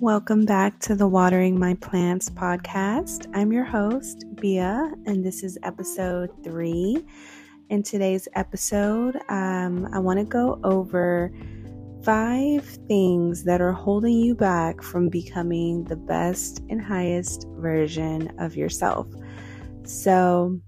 Welcome back to the Watering My Plants podcast. I'm your host, Bia, and this is episode three. In today's episode, um, I want to go over five things that are holding you back from becoming the best and highest version of yourself. So,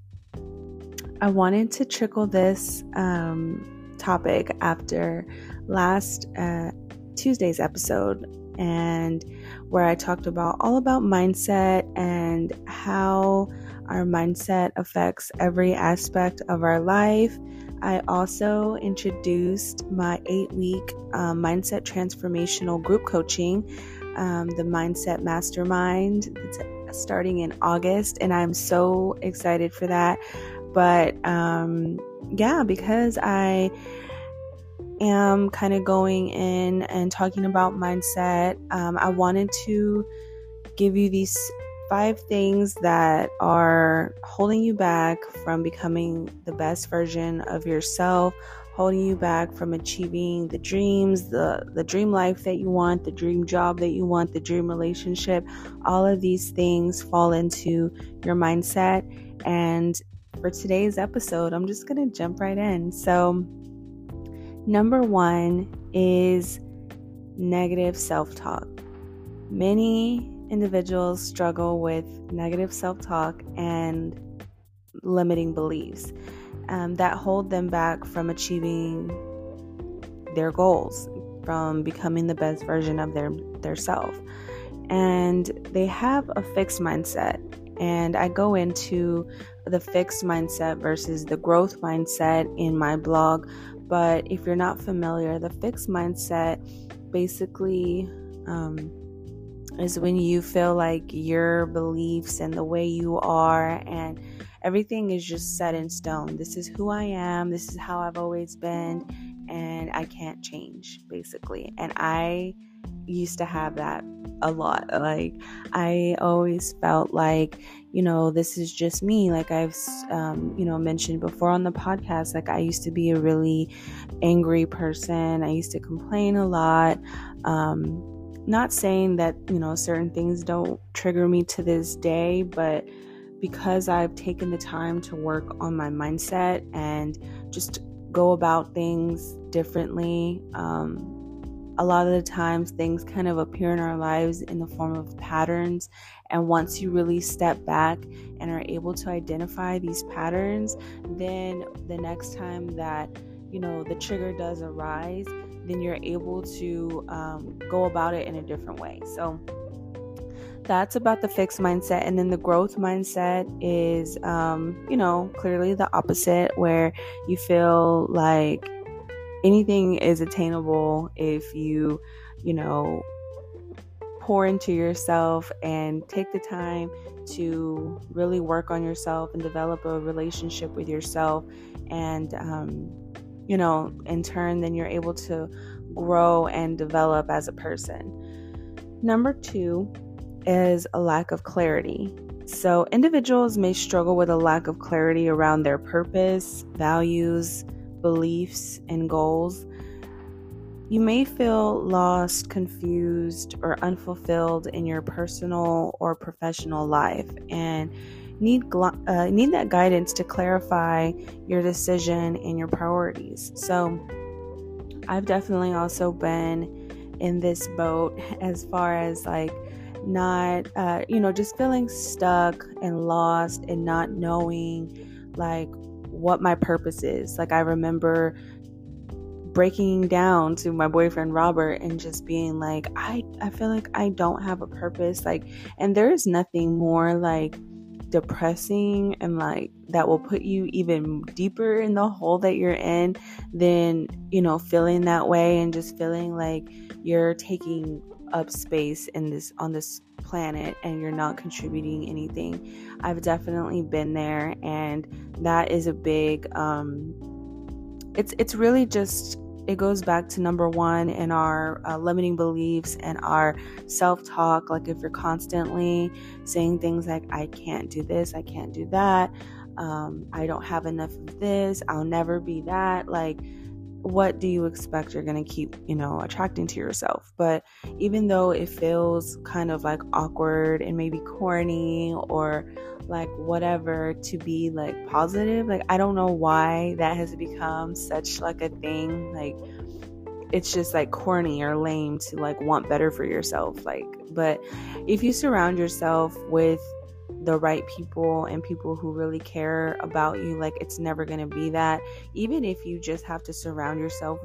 I wanted to trickle this um, topic after last uh, Tuesday's episode and where I talked about all about mindset and how our mindset affects every aspect of our life. I also introduced my eight week um, mindset transformational group coaching, um, the Mindset Mastermind. It's starting in August, and I'm so excited for that. But um, yeah, because I am kind of going in and talking about mindset, um, I wanted to give you these five things that are holding you back from becoming the best version of yourself holding you back from achieving the dreams the the dream life that you want the dream job that you want the dream relationship. All of these things fall into your mindset. And for today's episode i'm just going to jump right in. So Number one is negative self talk. Many individuals struggle with negative self talk and limiting beliefs um, that hold them back from achieving their goals, from becoming the best version of their, their self. And they have a fixed mindset. And I go into the fixed mindset versus the growth mindset in my blog but if you're not familiar, the fixed mindset basically um, is when you feel like your beliefs and the way you are and everything is just set in stone. This is who I am, this is how I've always been, and I can't change, basically. And I used to have that a lot. Like, I always felt like, you know, this is just me. Like, I've, um, you know, mentioned before on the podcast, like, I used to be a really angry person. I used to complain a lot. Um, not saying that, you know, certain things don't trigger me to this day, but because I've taken the time to work on my mindset and just go about things differently, um, a lot of the times things kind of appear in our lives in the form of patterns. And once you really step back and are able to identify these patterns, then the next time that you know the trigger does arise, then you're able to um, go about it in a different way. So that's about the fixed mindset and then the growth mindset is um, you know clearly the opposite where you feel like anything is attainable if you, you know, pour into yourself and take the time to really work on yourself and develop a relationship with yourself. And, um, you know, in turn, then you're able to grow and develop as a person. Number two is a lack of clarity. So, individuals may struggle with a lack of clarity around their purpose, values, beliefs, and goals, you may feel lost, confused, or unfulfilled in your personal or professional life and need uh, need that guidance to clarify your decision and your priorities. So, I've definitely also been in this boat as far as like not uh, you know just feeling stuck and lost and not knowing like what my purpose is. Like, I remember breaking down to my boyfriend Robert and just being like, I, I feel like I don't have a purpose. Like, and there is nothing more like depressing and like that will put you even deeper in the hole that you're in than, you know, feeling that way and just feeling like you're taking up space in this on this planet and you're not contributing anything. I've definitely been there and that is a big um it's it's really just it goes back to number one in our uh, limiting beliefs and our self-talk. Like if you're constantly saying things like i can't do this i can't do that um, i don't have enough of this i'll never be that like what do you expect you're going to keep, you know, attracting to yourself? But even though it feels kind of like awkward and maybe corny or like whatever to be like positive, like I don't know why that has become such like a thing. Like it's just like corny or lame to like want better for yourself. Like, but if you surround yourself with the right people and people who really care about you like it's never going to be that. Even if you just have to surround yourself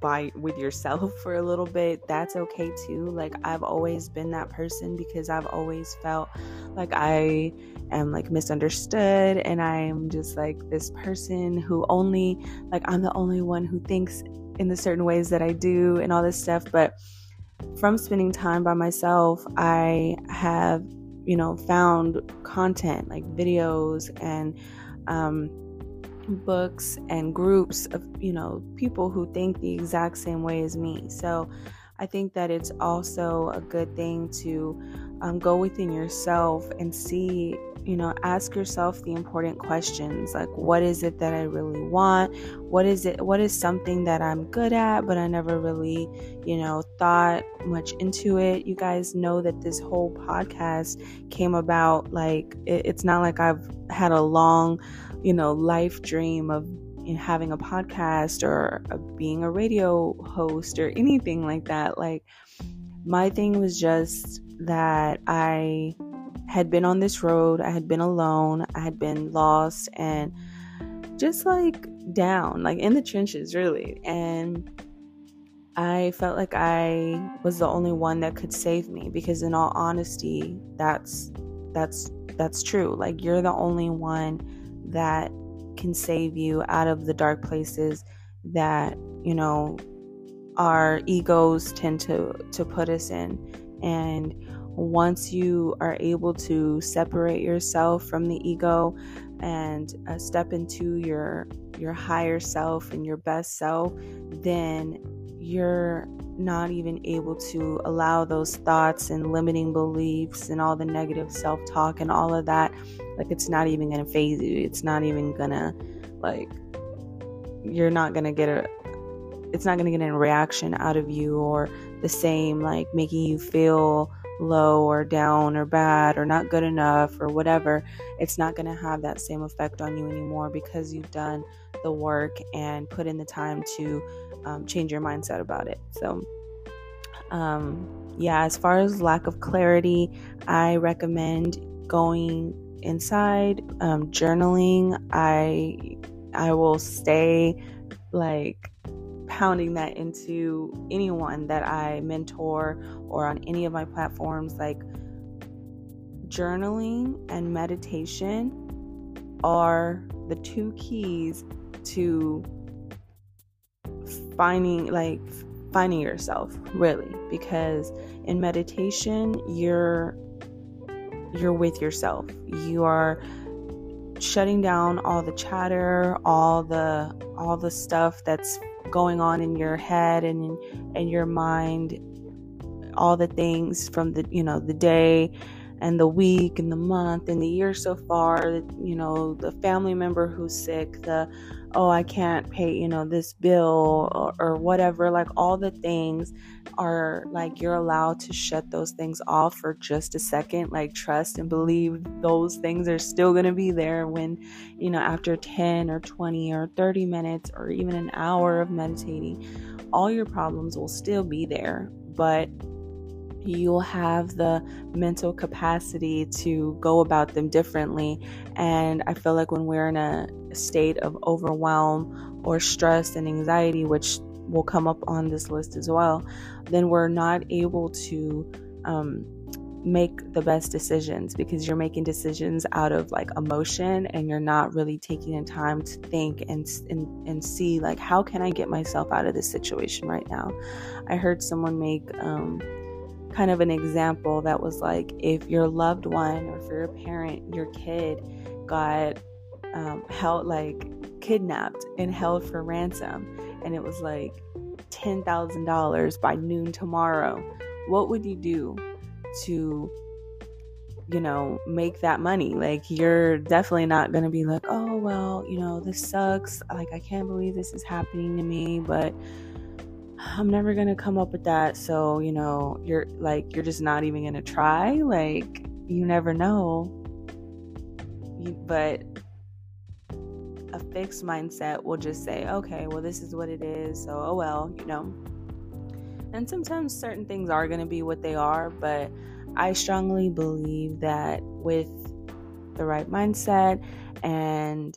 by with yourself for a little bit that's okay too. Like i've always been that person because i've always felt like i am like misunderstood and i'm just like this person who only like i'm the only one who thinks in the certain ways that i do and all this stuff. But from spending time by myself i have you know, found content like videos and um, books and groups of, you know, people who think the exact same way as me. So I think that it's also a good thing to um, go within yourself and see you know, ask yourself the important questions like, what is it that I really want? What is it? What is something that I'm good at, but I never really, you know, thought much into it? You guys know that this whole podcast came about like, it, it's not like I've had a long, you know, life dream of having a podcast or uh, being a radio host or anything like that. Like, my thing was just that I had been on this road. I had been alone. I had been lost and just like down, like in the trenches, really. And I felt like I was the only one that could save me because in all honesty, that's that's that's true. Like you're the only one that can save you out of the dark places that, you know, our egos tend to to put us in. And once you are able to separate yourself from the ego and uh, step into your your higher self and your best self then you're not even able to allow those thoughts and limiting beliefs and all the negative self-talk and all of that like it's not even gonna faze you. It's not even gonna like you're not gonna get a it's not gonna get a reaction out of you or the same like making you feel low or down or bad or not good enough or whatever, it's not going to have that same effect on you anymore because you've done the work and put in the time to um, change your mindset about it. So, um, yeah, as far as lack of clarity, I recommend going inside, um, journaling. I I will stay like pounding that into anyone that I mentor or on any of my platforms. Like journaling and meditation are the two keys to finding like finding yourself really because in meditation you're you're with yourself you are shutting down all the chatter all the all the stuff that's going on in your head and in, your mind all the things from the you know the day and the week and the month and the year so far you know the family member who's sick the oh i can't pay you know this bill or, or, whatever like all the things are like you're allowed to shut those things off for just a second like trust and believe those things are still going to be there when you know after 10 or 20 or 30 minutes or even an hour of meditating all your problems will still be there. But you'll have the mental capacity to go about them differently. And I feel like when we're in a state of overwhelm or stress and anxiety, which will come up on this list as well, then we're not able to um, make the best decisions because you're making decisions out of like emotion and you're not really taking the time to think and, and and see like how can I get myself out of this situation right now. I heard someone make um, kind of an example that was like if your loved one or if you're a parent, your kid got um, held like kidnapped and held for ransom, and it was like $10,000 by noon tomorrow, what would you do to you know, make that money. Like, you're definitely not going to be like, oh, well, you know, this sucks. Like, I can't believe this is happening to me, but I'm never going to come up with that. So, you know, you're like, you're just not even going to try. Like, you never know. But a fixed mindset will just say, okay, well, this is what it is. So, oh, well, you know. And sometimes certain things are going to be what they are, but I strongly believe that with the right mindset and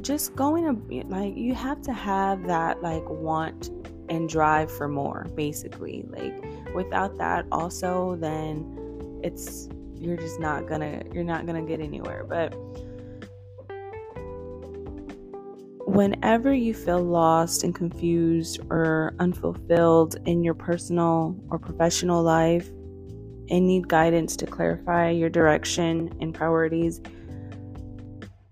just going to like you have to have that like want and drive for more basically. Like without that also then it's you're just not gonna you're not gonna get anywhere. But whenever you feel lost and confused or unfulfilled in your personal or professional life and need guidance to clarify your direction and priorities,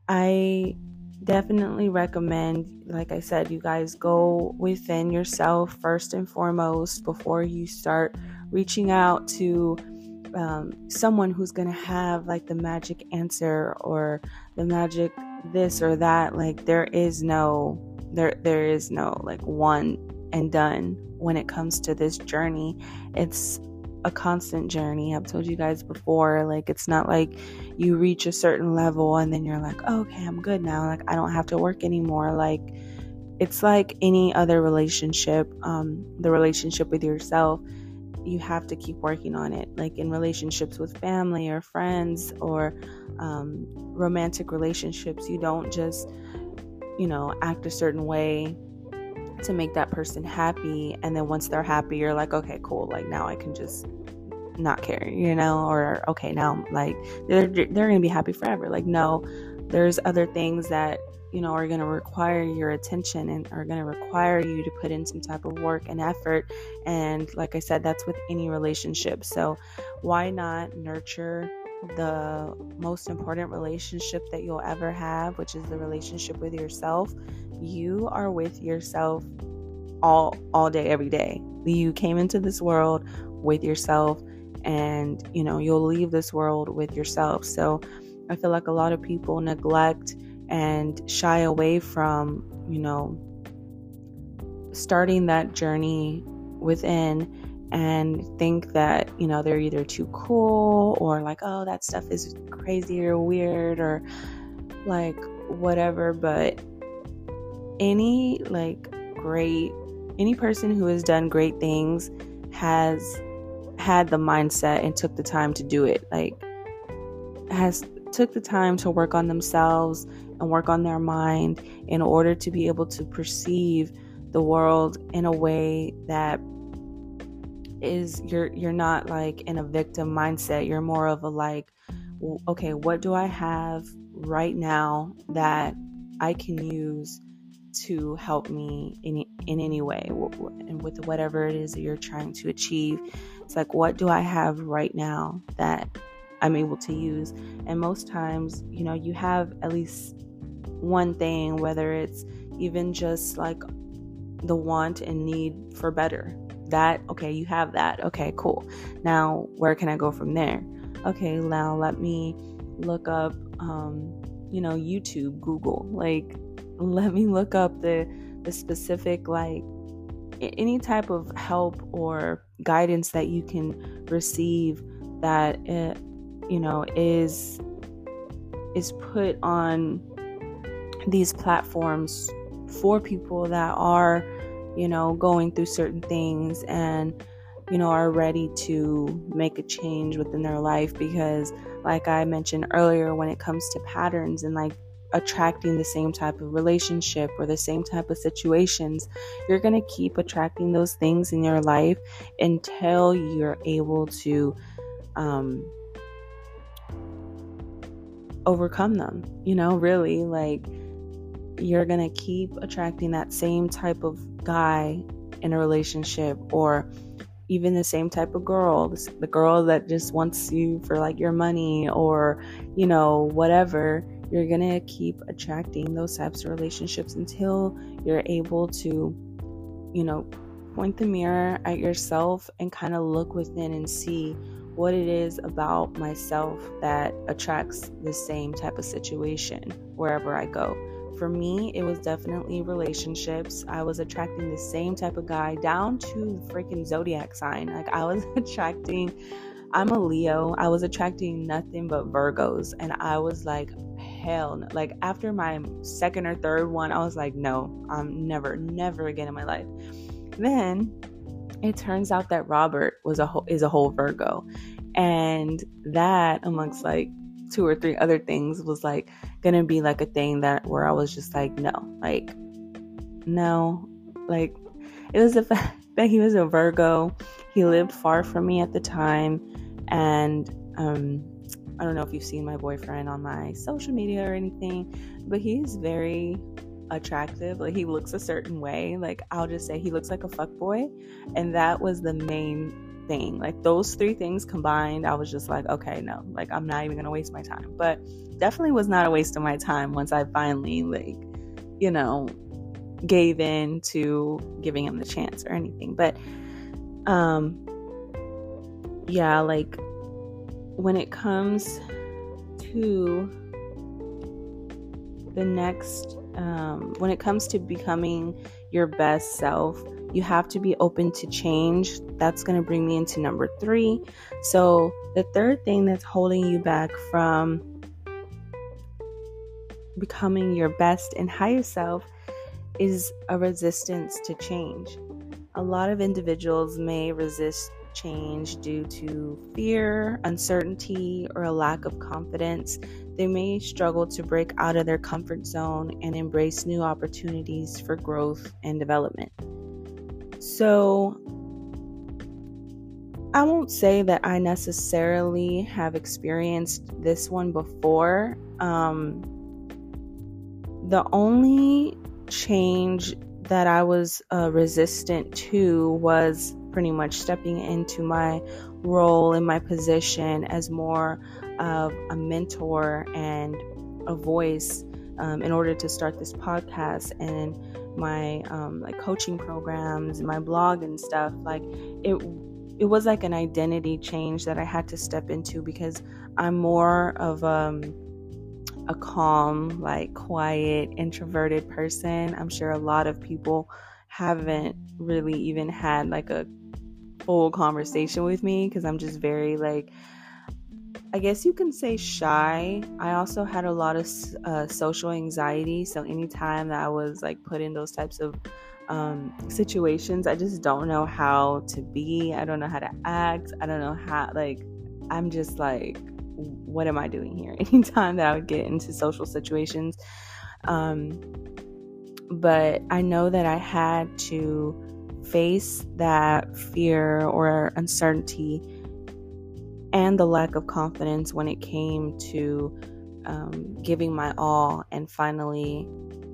I definitely recommend, like I said, you guys go within yourself first and foremost before you start reaching out to um, someone who's going to have like the magic answer or the magic this or that. Like, there is no, there, there is no like one and done when it comes to this journey. It's a constant journey. I've told you guys before, like it's not like you reach a certain level and then you're like, oh, okay, I'm good now. Like I don't have to work anymore. Like it's like any other relationship, um, the relationship with yourself. You have to keep working on it. Like in relationships with family or friends or um, romantic relationships, you don't just, you know, act a certain way to make that person happy and then once they're happy you're like okay cool like now i can just not care you know or okay now like they're they're gonna be happy forever. Like no there's other things that you know are going to require your attention and are going to require you to put in some type of work and effort and like i said that's with any relationship. So why not nurture the most important relationship that you'll ever have which is the relationship with yourself you are with yourself all all day every day. You came into this world with yourself and you know you'll leave this world with yourself. So i feel like a lot of people neglect and shy away from you know starting that journey within and think that you know they're either too cool or like oh that stuff is crazy or weird or like whatever but any like great any person who has done great things has had the mindset and took the time to do it like has took the time to work on themselves and work on their mind in order to be able to perceive the world in a way that is you're you're not like in a victim mindset. You're more of a like okay what do i have right now that i can use to help me in in any way and with whatever it is that you're trying to achieve. It's like what do i have right now that i'm able to use? And most times you know you have at least one thing whether it's even just like the want and need for better. That okay you have that. Okay cool. Now where can i go from there? Okay now let me look up um you know youtube google. Like let me look up the the specific like any type of help or guidance that you can receive that it, you know is is put on these platforms for people that are you know going through certain things and you know are ready to make a change within their life because like I mentioned earlier when it comes to patterns and like attracting the same type of relationship or the same type of situations, you're going to keep attracting those things in your life until you're able to um, overcome them. You know, really, like you're going to keep attracting that same type of guy in a relationship or even the same type of girl the girl that just wants you for like your money or you know whatever you're going to keep attracting those types of relationships until you're able to, you know, point the mirror at yourself and kind of look within and see what it is about myself that attracts the same type of situation wherever I go. For me, it was definitely relationships. I was attracting the same type of guy down to the freaking zodiac sign. Like I was attracting I'm a Leo. I was attracting nothing but Virgos and I was like hell no. Like after my second or third one, I was like no, I'm never never again in my life. Then it turns out that Robert was a whole, is a whole Virgo, and that amongst like two or three other things was like gonna be like a thing that where I was just like no, like no, like it was the fact that he was a Virgo. He lived far from me at the time, and um, I don't know if you've seen my boyfriend on my social media or anything, but he's very attractive. Like he looks a certain way. Like I'll just say he looks like a fuck boy, and that was the main thing. Like those three things combined, I was just like, okay, no, like I'm not even gonna waste my time. But definitely was not a waste of my time once I finally like, you know, gave in to giving him the chance or anything. But um yeah, like when it comes to the next um, when it comes to becoming your best self, you have to be open to change. That's going to bring me into number three. So, the third thing that's holding you back from becoming your best and highest self is a resistance to change. A lot of individuals may resist change due to fear, uncertainty, or a lack of confidence, they may struggle to break out of their comfort zone and embrace new opportunities for growth and development. So, I won't say that I necessarily have experienced this one before. Um, the only change that I was uh, resistant to was pretty much stepping into my role in my position as more of a mentor and a voice um, in order to start this podcast and my um, like coaching programs my blog and stuff like it it was like an identity change that I had to step into because I'm more of um, a calm, like quiet, introverted person. I'm sure a lot of people haven't really even had like a full conversation with me because I'm just very like I guess you can say shy. I also had a lot of uh, social anxiety. So anytime that I was like put in those types of um, situations, I just don't know how to be. I don't know how to act. I don't know how, like, I'm just like, what am I doing here? Anytime that I would get into social situations. Um, but I know that I had to face that fear or uncertainty and the lack of confidence when it came to um, giving my all and finally,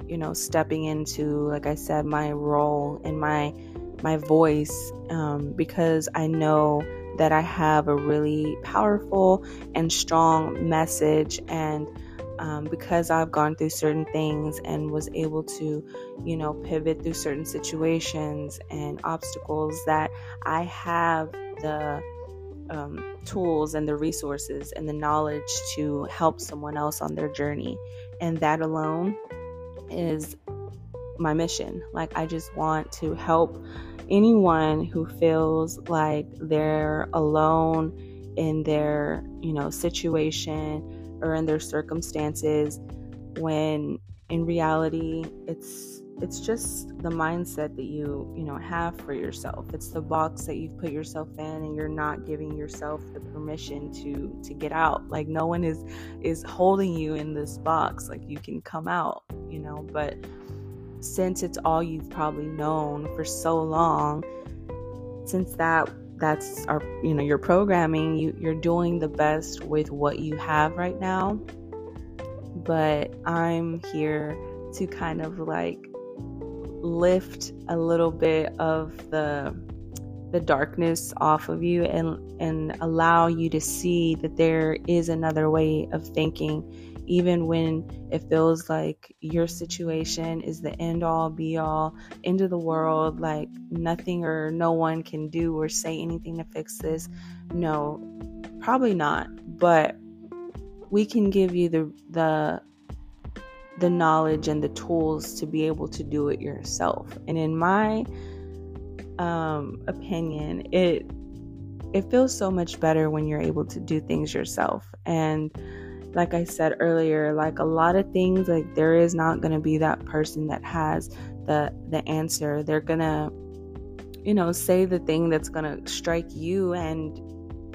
you know, stepping into, like I said, my role and my my voice um, because I know that I have a really powerful and strong message and um, because I've gone through certain things and was able to, you know, pivot through certain situations and obstacles, that I have the um, tools and the resources and the knowledge to help someone else on their journey. And that alone is my mission. Like, I just want to help anyone who feels like they're alone in their, you know, situation or in their circumstances when in reality it's it's just the mindset that you you know have for yourself. It's the box that you've put yourself in and you're not giving yourself the permission to to get out. Like no one is is holding you in this box. Like you can come out you know but since it's all you've probably known for so long since that that's our you know your programming you you're doing the best with what you have right now. But i'm here to kind of like lift a little bit of the the darkness off of you and and allow you to see that there is another way of thinking even when it feels like your situation is the end all be all, end of the world, like nothing or no one can do or say anything to fix this. No, probably not. But we can give you the the the knowledge and the tools to be able to do it yourself. And in my um, opinion, it it feels so much better when you're able to do things yourself. And like I said earlier, like a lot of things, like there is not gonna be that person that has the the answer. They're gonna, you know, say the thing that's gonna strike you and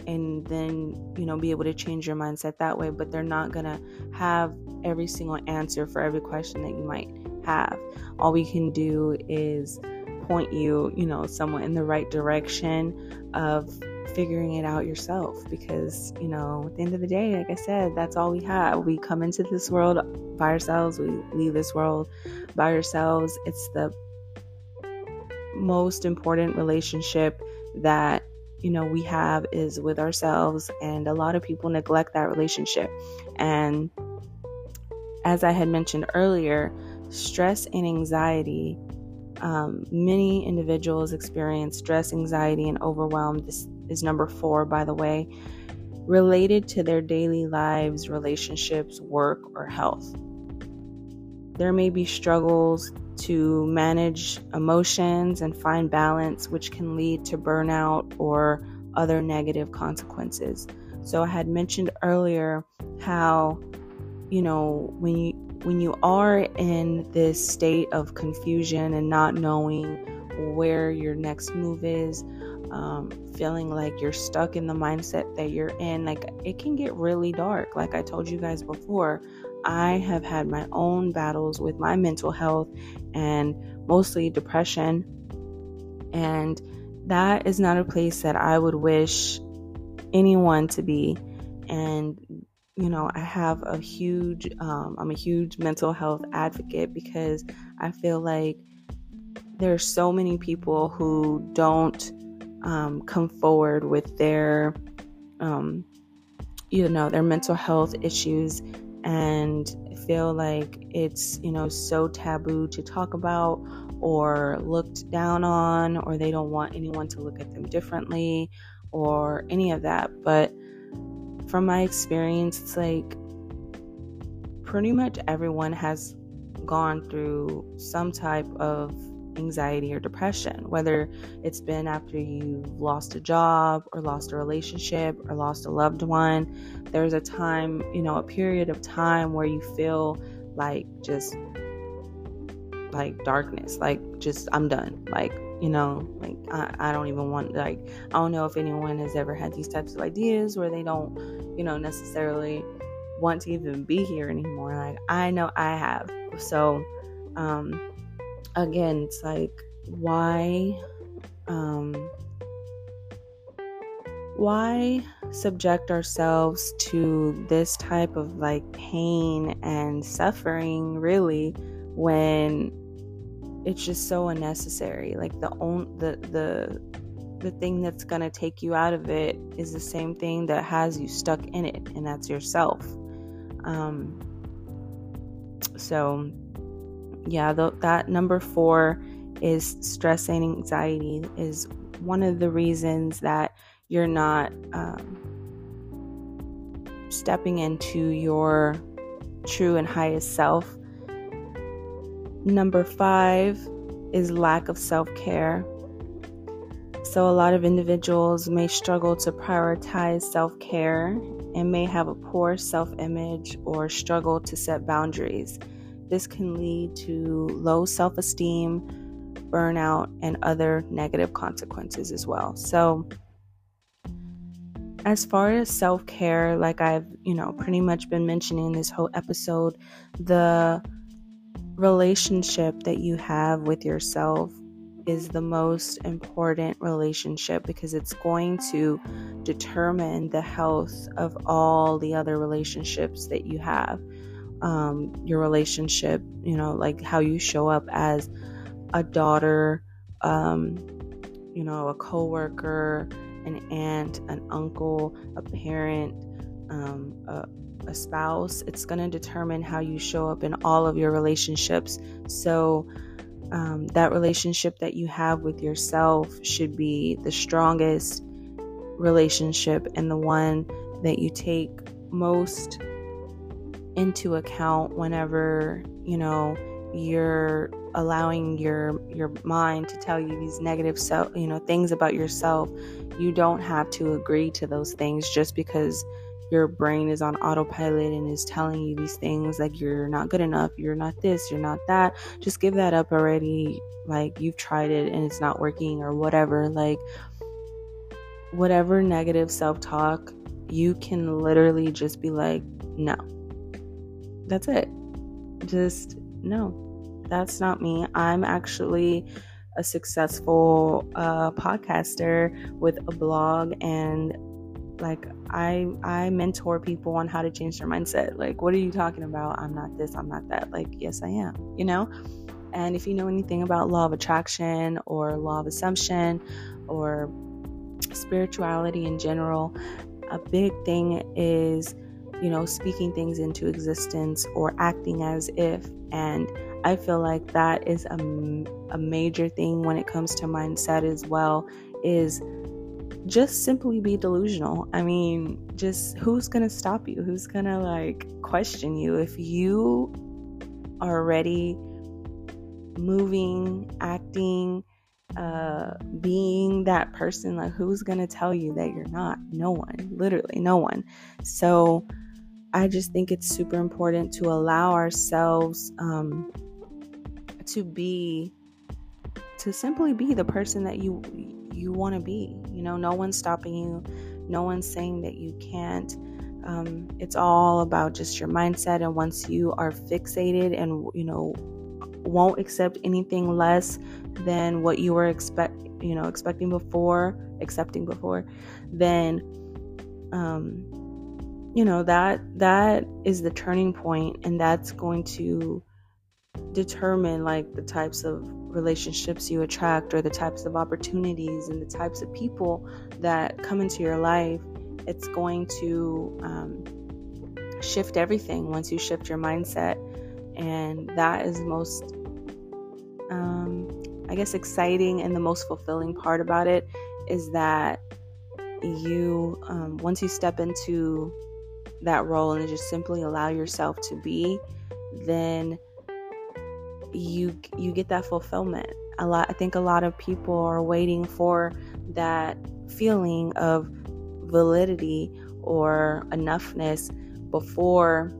and then you know be able to change your mindset that way but they're not gonna have every single answer for every question that you might have all we can do is point you you know somewhat in the right direction of figuring it out yourself because you know at the end of the day like i said that's all we have. We come into this world by ourselves. We leave this world by ourselves. It's the most important relationship that you know we have is with ourselves and a lot of people neglect that relationship. And as i had mentioned earlier stress and anxiety um, many individuals experience stress anxiety and overwhelm this is number four by the way related to their daily lives relationships work or health there may be struggles to manage emotions and find balance, which can lead to burnout or other negative consequences. So I had mentioned earlier how you know when you when you are in this state of confusion and not knowing where your next move is, um, feeling like you're stuck in the mindset that you're in, like it can get really dark. Like I told you guys before, I have had my own battles with my mental health and mostly depression. And that is not a place that I would wish anyone to be. And, you know, I have a huge, um, I'm a huge mental health advocate because I feel like there's so many people who don't um, come forward with their, um, you know, their mental health issues and feel like it's, you know, so taboo to talk about or looked down on, or they don't want anyone to look at them differently or any of that. But from my experience, it's like pretty much everyone has gone through some type of anxiety or depression, whether it's been after you've lost a job or lost a relationship or lost a loved one. There's a time, you know, a period of time where you feel like just like darkness, like just I'm done. Like, you know, like I, I don't even want like I don't know if anyone has ever had these types of ideas where they don't, you know, necessarily want to even be here anymore. Like I know I have. So um again, it's like why um why subject ourselves to this type of like pain and suffering really when it's just so unnecessary? Like the only the the the thing that's going to take you out of it is the same thing that has you stuck in it and that's yourself. Um so yeah, th- that number four is stress and anxiety is one of the reasons that you're not um, stepping into your true and highest self. Number five is lack of self care. So, a lot of individuals may struggle to prioritize self care and may have a poor self image or struggle to set boundaries. This can lead to low self esteem, burnout, and other negative consequences as well. So, as far as self care, like I've, you know, pretty much been mentioning this whole episode, the relationship that you have with yourself is the most important relationship because it's going to determine the health of all the other relationships that you have um, your relationship, you know, like how you show up as a daughter, um, you know, a coworker, an aunt, an uncle, a parent, um, a, a spouse, it's going to determine how you show up in all of your relationships. So, um, that relationship that you have with yourself should be the strongest relationship and the one that you take most into account whenever you know you're allowing your your mind to tell you these negative self you know things about yourself you don't have to agree to those things just because your brain is on autopilot and is telling you these things like you're not good enough you're not this you're not that. Just give that up already like you've tried it and it's not working or whatever like whatever negative self-talk you can literally just be like no that's it just no that's not me. I'm actually a successful uh, podcaster with a blog and like I I mentor people on how to change their mindset. Like, what are you talking about? I'm not this, I'm not that. Like, yes, I am, you know? And if you know anything about law of attraction or law of assumption or spirituality in general, a big thing is, you know, speaking things into existence or acting as if. And I feel like that is a, a major thing when it comes to mindset as well is just simply be delusional. I mean, just who's going to stop you? Who's going to like question you if you are already moving, acting, uh being that person like who's going to tell you that you're not? No one. Literally no one. So I just think it's super important to allow ourselves um to be to simply be the person that you you want to be you know? No one's stopping you. No one's saying that you can't. Um, it's all about just your mindset and once you are fixated and you know won't accept anything less than what you were expect you know expecting before accepting before then um you know that that is the turning point and that's going to determine like the types of relationships you attract or the types of opportunities and the types of people that come into your life. It's going to um, shift everything once you shift your mindset and that is most um, i guess exciting and the most fulfilling part about it is that you um, once you step into that role and just simply allow yourself to be then you you get that fulfillment. A lot i think a lot of people are waiting for that feeling of validity or enoughness before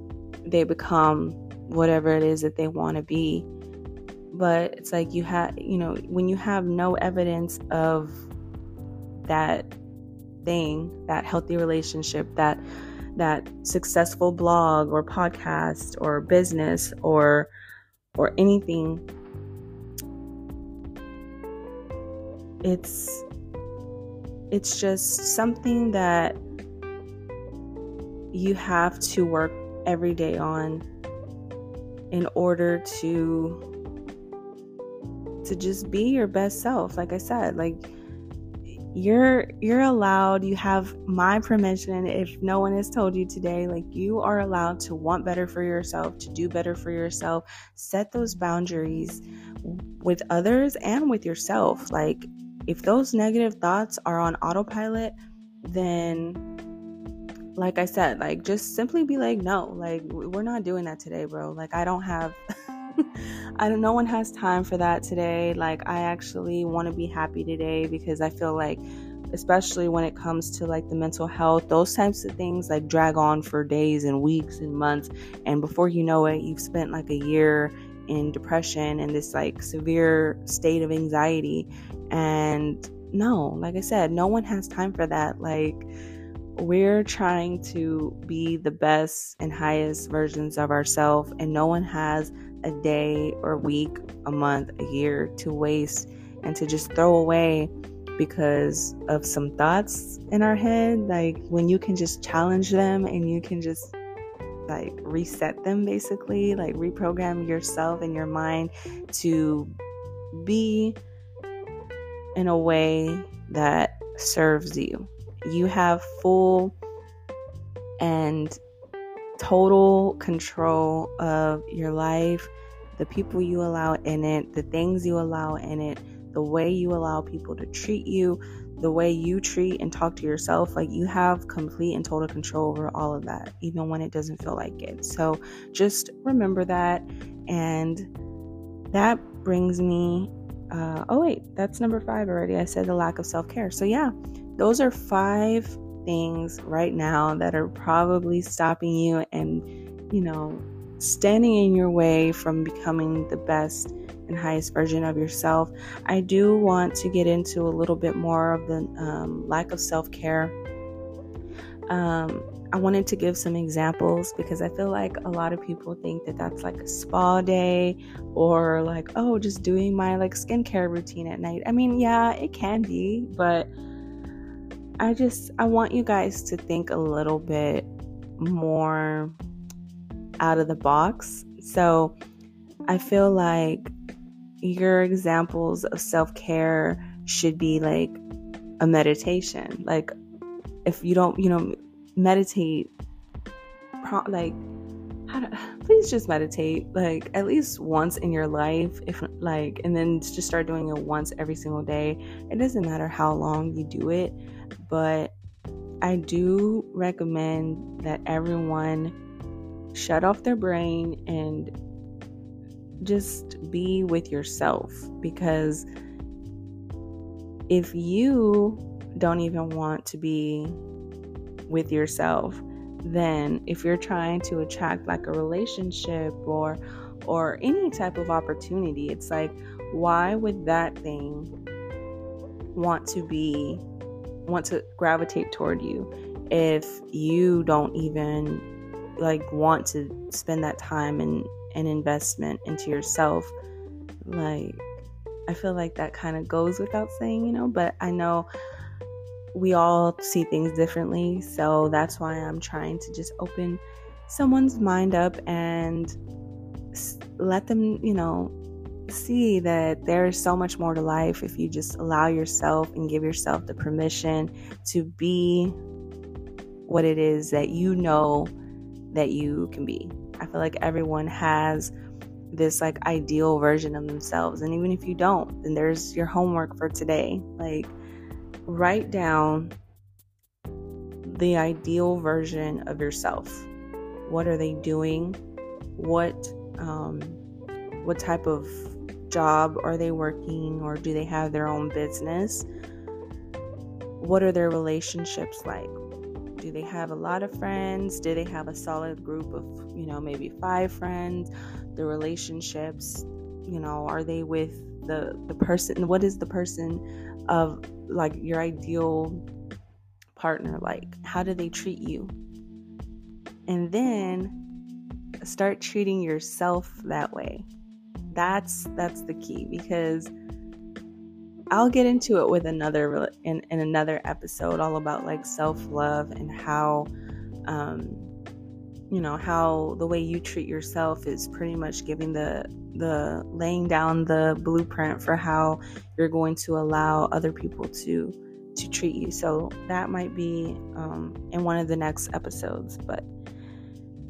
they become whatever it is that they want to be. But it's like you have you know when you have no evidence of that thing that healthy relationship that that successful blog or podcast or business or or anything, it's it's just something that you have to work every day on in order to to just be your best self. Like i said like you're you're allowed you have my permission. If no one has told you today like you are allowed to want better for yourself to do better for yourself set those boundaries with others and with yourself. Like if those negative thoughts are on autopilot then like i said like just simply be like no like we're not doing that today bro. Like i don't have I don't no one has time for that today. Like I actually want to be happy today because I feel like especially when it comes to like the mental health, those types of things like drag on for days and weeks and months and before you know it, you've spent like a year in depression and this like severe state of anxiety and no, like I said, no one has time for that. Like we're trying to be the best and highest versions of ourselves and no one has a day or week, a month, a year to waste and to just throw away because of some thoughts in our head. Like when you can just challenge them and you can just like reset them basically, like reprogram yourself and your mind to be in a way that serves you. You have full and total control of your life, the people you allow in it, the things you allow in it, the way you allow people to treat you, the way you treat and talk to yourself. Like you have complete and total control over all of that, even when it doesn't feel like it. So just remember that. And that brings me, uh, oh, wait, that's number five already. I said the lack of self care. So, yeah, those are five things right now that are probably stopping you and, you know, standing in your way from becoming the best and highest version of yourself. I do want to get into a little bit more of the um, lack of self care. Um, I wanted to give some examples because I feel like a lot of people think that that's like a spa day or like, oh, just doing my like skincare routine at night. I mean, yeah, it can be, but I just I want you guys to think a little bit more out of the box. So I feel like your examples of self-care should be like a meditation. Like if you don't, you know, meditate like how to, please just meditate like at least once in your life if like and then just start doing it once every single day it doesn't matter how long you do it but I do recommend that everyone shut off their brain and just be with yourself because if you don't even want to be with yourself, then if you're trying to attract like a relationship or or any type of opportunity, it's like why would that thing want to be want to gravitate toward you if you don't even like want to spend that time and an investment into yourself. Like i feel like that kind of goes without saying you know but i know we all see things differently so that's why i'm trying to just open someone's mind up and let them you know see that there is so much more to life if you just allow yourself and give yourself the permission to be what it is that you know that you can be. I feel like everyone has this like ideal version of themselves and even if you don't, then there's your homework for today. Like write down the ideal version of yourself. What are they doing? What um what type of job are they working or do they have their own business? What are their relationships like? Do they have a lot of friends? Do they have a solid group of, you know, maybe five friends? The relationships, you know, are they with the the person what is the person of like your ideal partner like? How do they treat you? And then start treating yourself that way that's that's the key because I'll get into it with another in, in another episode all about like self-love and how um you know how the way you treat yourself is pretty much giving the the laying down the blueprint for how you're going to allow other people to to treat you. So that might be um, in one of the next episodes but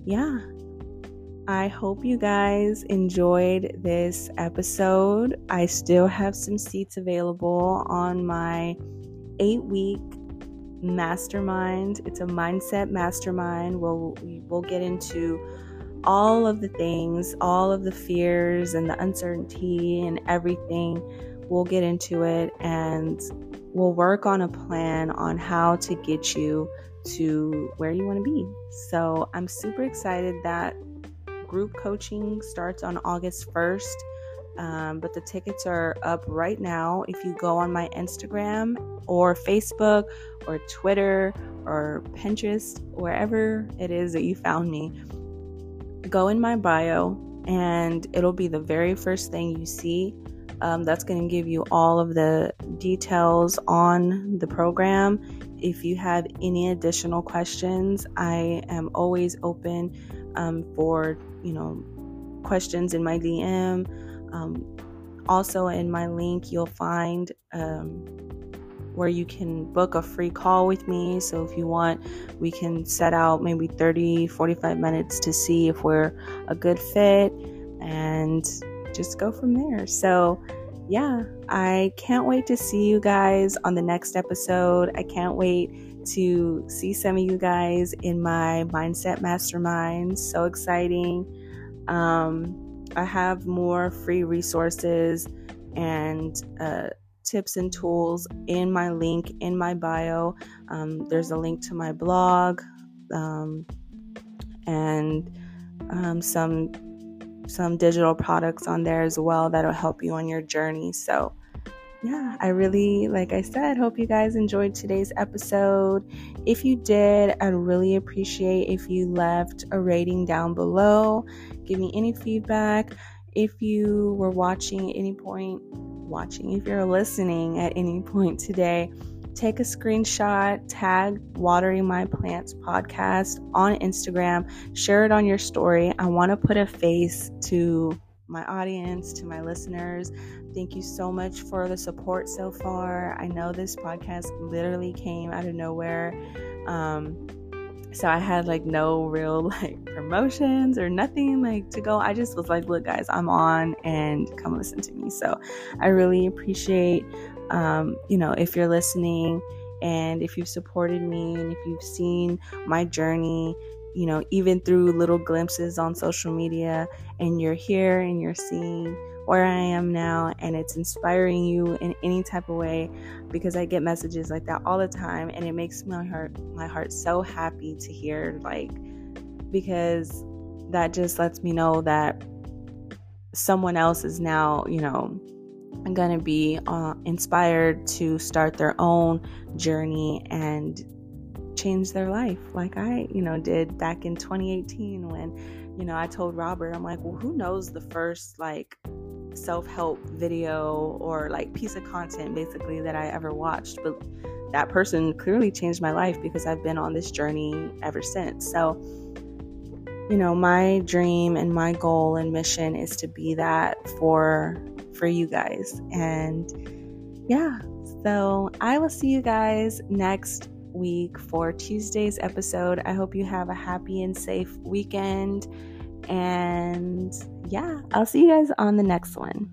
yeah I hope you guys enjoyed this episode. I still have some seats available on my eight week mastermind. It's a mindset mastermind. We'll, we'll get into all of the things, all of the fears and the uncertainty and everything. We'll get into it and we'll work on a plan on how to get you to where you want to be. So I'm super excited that group coaching starts on August 1st. Um, but the tickets are up right now. If you go on my Instagram or Facebook or Twitter or Pinterest, wherever it is that you found me, go in my bio and it'll be the very first thing you see. Um, that's going to give you all of the details on the program. If you have any additional questions, I am always open um, for you know questions in my DM. Um, also, in my link, you'll find um, where you can book a free call with me. So if you want, we can set out maybe 30, 45 minutes to see if we're a good fit and just go from there. So, yeah, I can't wait to see you guys on the next episode. I can't wait to see some of you guys in my Mindset Mastermind. So exciting. Um, I have more free resources and uh, tips and tools in my link in my bio. Um, there's a link to my blog um, and um, some some digital products on there as well that'll help you on your journey. So, yeah, I really, like I said, hope you guys enjoyed today's episode. If you did, I'd really appreciate if you left a rating down below. Give me any feedback. If you were watching at any point, watching, if you're listening at any point today, take a screenshot, tag Watering My Plants podcast on Instagram, share it on your story. I want to put a face to my audience, to my listeners. Thank you so much for the support so far. I know this podcast literally came out of nowhere. Um, so I had like no real like promotions or nothing like to go. I just was like, look, guys, I'm on and come listen to me. So I really appreciate um, you know, if you're listening and if you've supported me and if you've seen my journey, you know, even through little glimpses on social media, and you're here and you're seeing where I am now and it's inspiring you in any type of way because I get messages like that all the time and it makes my heart my heart so happy to hear like because that just lets me know that someone else is now, you know, going to be uh, inspired to start their own journey and change their life like I, you know, did back in 2018 when, you know, I told Robert, I'm like, well, who knows the first like self help video or like piece of content basically that I ever watched. But that person clearly changed my life because I've been on this journey ever since. So, you know, my dream and my goal and mission is to be that for for you guys. And yeah, so I will see you guys next week for Tuesday's episode. I hope you have a happy and safe weekend. And yeah, I'll see you guys on the next one.